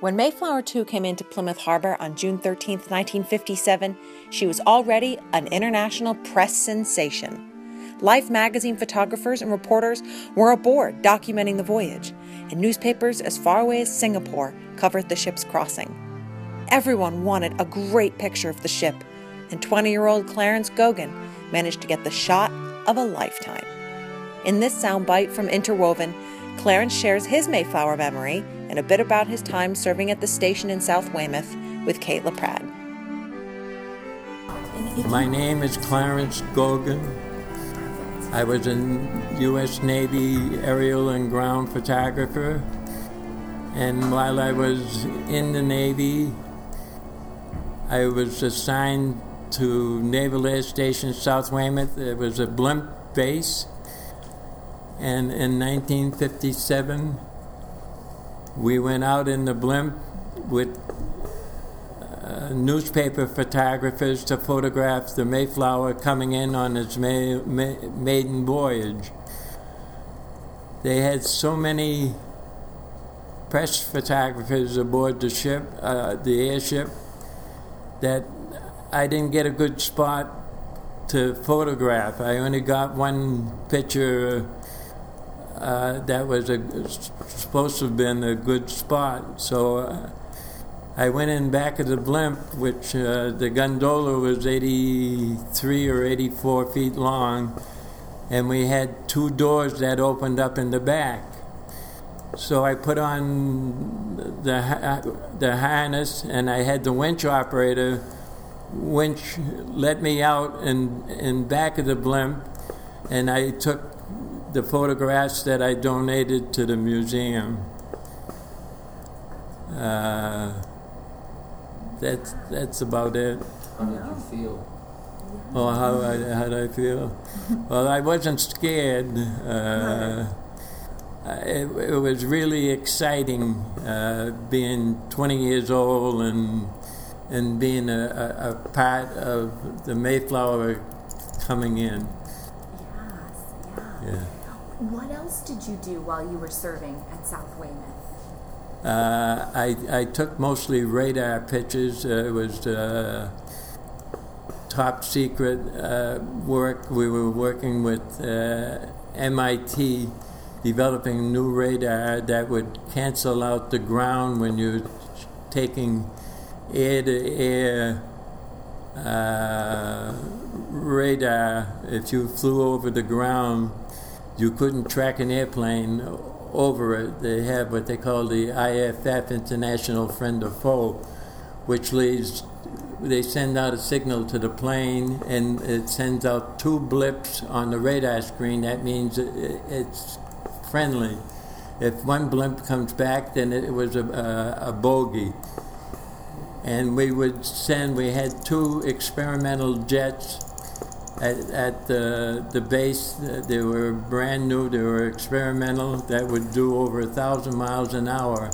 When Mayflower II came into Plymouth Harbor on June 13, 1957, she was already an international press sensation. Life magazine photographers and reporters were aboard documenting the voyage, and newspapers as far away as Singapore covered the ship's crossing. Everyone wanted a great picture of the ship, and 20 year old Clarence Gogan managed to get the shot of a lifetime. In this soundbite from Interwoven, Clarence shares his Mayflower memory and a bit about his time serving at the station in South Weymouth with Kate LaPrade. My name is Clarence Gogan. I was a U.S. Navy aerial and ground photographer. And while I was in the Navy, I was assigned to Naval Air Station South Weymouth. It was a blimp base. And in 1957, we went out in the blimp with uh, newspaper photographers to photograph the Mayflower coming in on its ma- ma- maiden voyage. They had so many press photographers aboard the ship, uh, the airship, that I didn't get a good spot to photograph. I only got one picture uh, that was a, supposed to have been a good spot. So uh, I went in back of the blimp, which uh, the gondola was 83 or 84 feet long, and we had two doors that opened up in the back. So I put on the the harness, and I had the winch operator winch let me out in in back of the blimp, and I took the photographs that I donated to the museum. Uh, that's that's about it. How did you feel? Oh, how I, how did I feel? well, I wasn't scared. Uh, it, it, was really exciting uh, being 20 years old and and being a, a, a part of the Mayflower coming in. Yes, yeah. Yeah. What else did you do while you were serving at South Weymouth? Uh, I, I took mostly radar pictures. Uh, it was uh, top secret uh, work. We were working with uh, MIT developing new radar that would cancel out the ground when you're taking air to air uh, radar. If you flew over the ground, you couldn't track an airplane over it. They have what they call the IFF, International Friend or Foe, which leads, they send out a signal to the plane and it sends out two blips on the radar screen. That means it's friendly. If one blimp comes back, then it was a, a, a bogey. And we would send, we had two experimental jets at, at the, the base. They were brand new, they were experimental, that would do over a thousand miles an hour.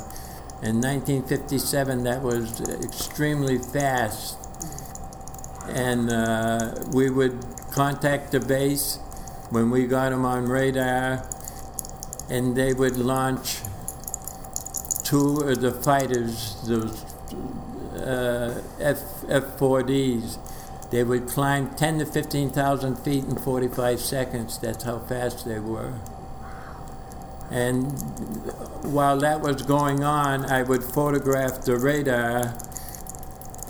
In 1957, that was extremely fast. And uh, we would contact the base when we got them on radar, and they would launch two of the fighters, those uh, F, F-4Ds they would climb 10 to 15,000 feet in 45 seconds. That's how fast they were. And while that was going on, I would photograph the radar,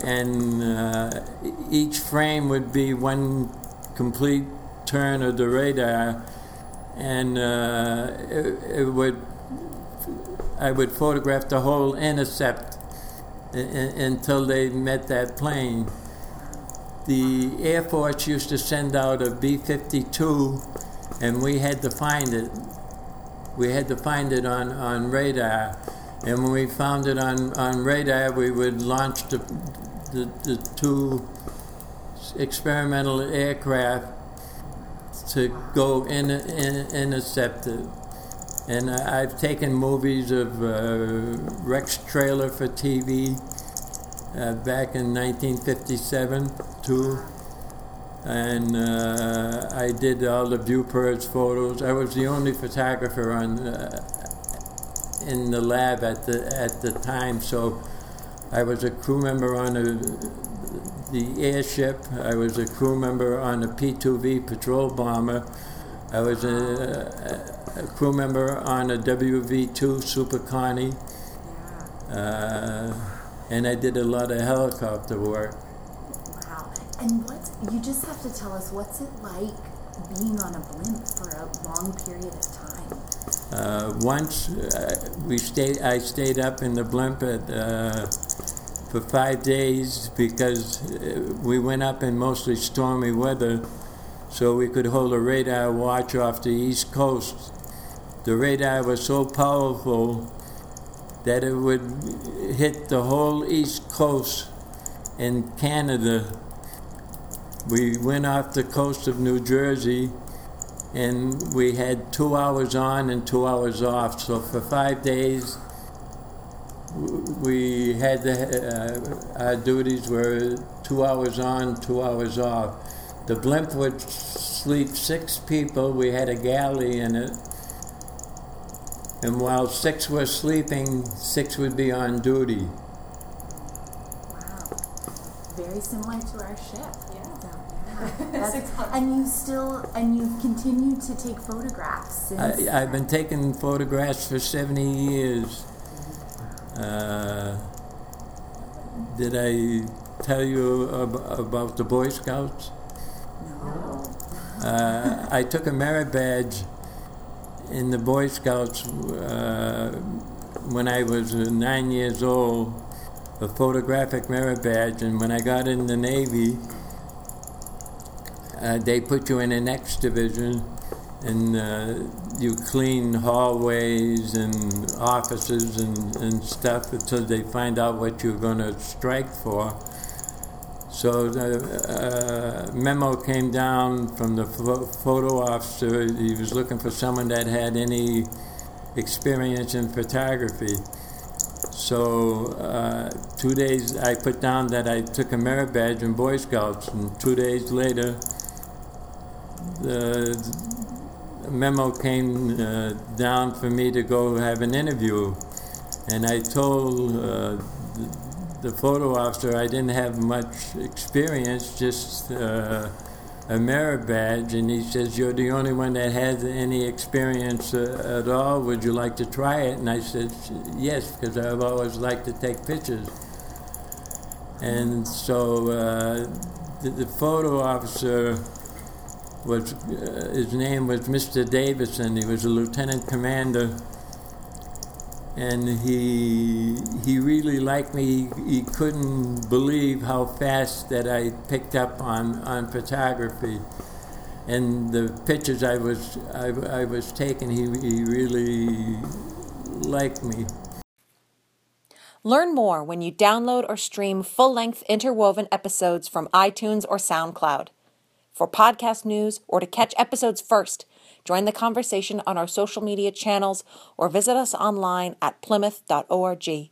and uh, each frame would be one complete turn of the radar, and uh, it, it, would. I would photograph the whole intercept until they met that plane the Air Force used to send out a B 52, and we had to find it. We had to find it on, on radar. And when we found it on, on radar, we would launch the, the, the two experimental aircraft to go in, in, intercept it. And I've taken movies of uh, Rex Trailer for TV uh, back in 1957 too. And uh, I did all the Bupers photos. I was the only photographer on uh, in the lab at the at the time. So I was a crew member on a, the airship. I was a crew member on a P-2V patrol bomber. I was a, a, a crew member on a WV-2 Super Connie. Uh, and I did a lot of helicopter work. Wow. And what, you just have to tell us, what's it like being on a blimp for a long period of time? Uh, once uh, we stayed, I stayed up in the blimp at, uh, for five days because uh, we went up in mostly stormy weather, so we could hold a radar watch off the east coast. The radar was so powerful that it would hit the whole east coast in Canada. We went off the coast of New Jersey and we had two hours on and two hours off. So for five days, we had the, uh, our duties were two hours on, two hours off. The blimp would sleep six people. We had a galley in it. And while six were sleeping, six would be on duty. Wow. Very similar to our ship. Yeah. That's- and you still, and you've continued to take photographs since. I, I've been taking photographs for 70 years. Uh, did I tell you ab- about the Boy Scouts? no. Uh, I took a merit badge in the Boy Scouts uh, when I was uh, nine years old, a photographic merit badge, and when I got in the Navy, uh, they put you in an X division, and uh, you clean hallways and offices and, and stuff until they find out what you're going to strike for. So the uh, memo came down from the pho- photo officer. He was looking for someone that had any experience in photography. So uh, two days, I put down that I took a merit badge in Boy Scouts, and two days later, the memo came uh, down for me to go have an interview, and I told uh, the, photo officer I didn't have much experience, just uh, a merit badge, and he says, "You're the only one that has any experience uh, at all. Would you like to try it?" And I said, "Yes," because I've always liked to take pictures. And so uh, the, the photo officer was uh, his name was Mr. Davison. He was a lieutenant commander, and he he really liked me. He couldn't believe how fast that I picked up on on photography, and the pictures I was I, I was taking. He he really liked me. Learn more when you download or stream full length interwoven episodes from iTunes or SoundCloud. For podcast news or to catch episodes first, join the conversation on our social media channels or visit us online at plimoth.org.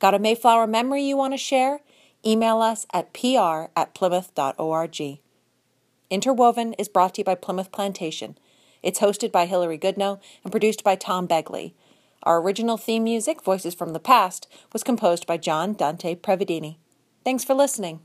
Got a Mayflower memory you want to share? Email us at pr at plimoth.org. Interwoven is brought to you by Plimoth Plantation. It's hosted by Hilary Goodnow and produced by Tom Begley. Our original theme music, Voices from the Past, was composed by John Dante Prevedini. Thanks for listening.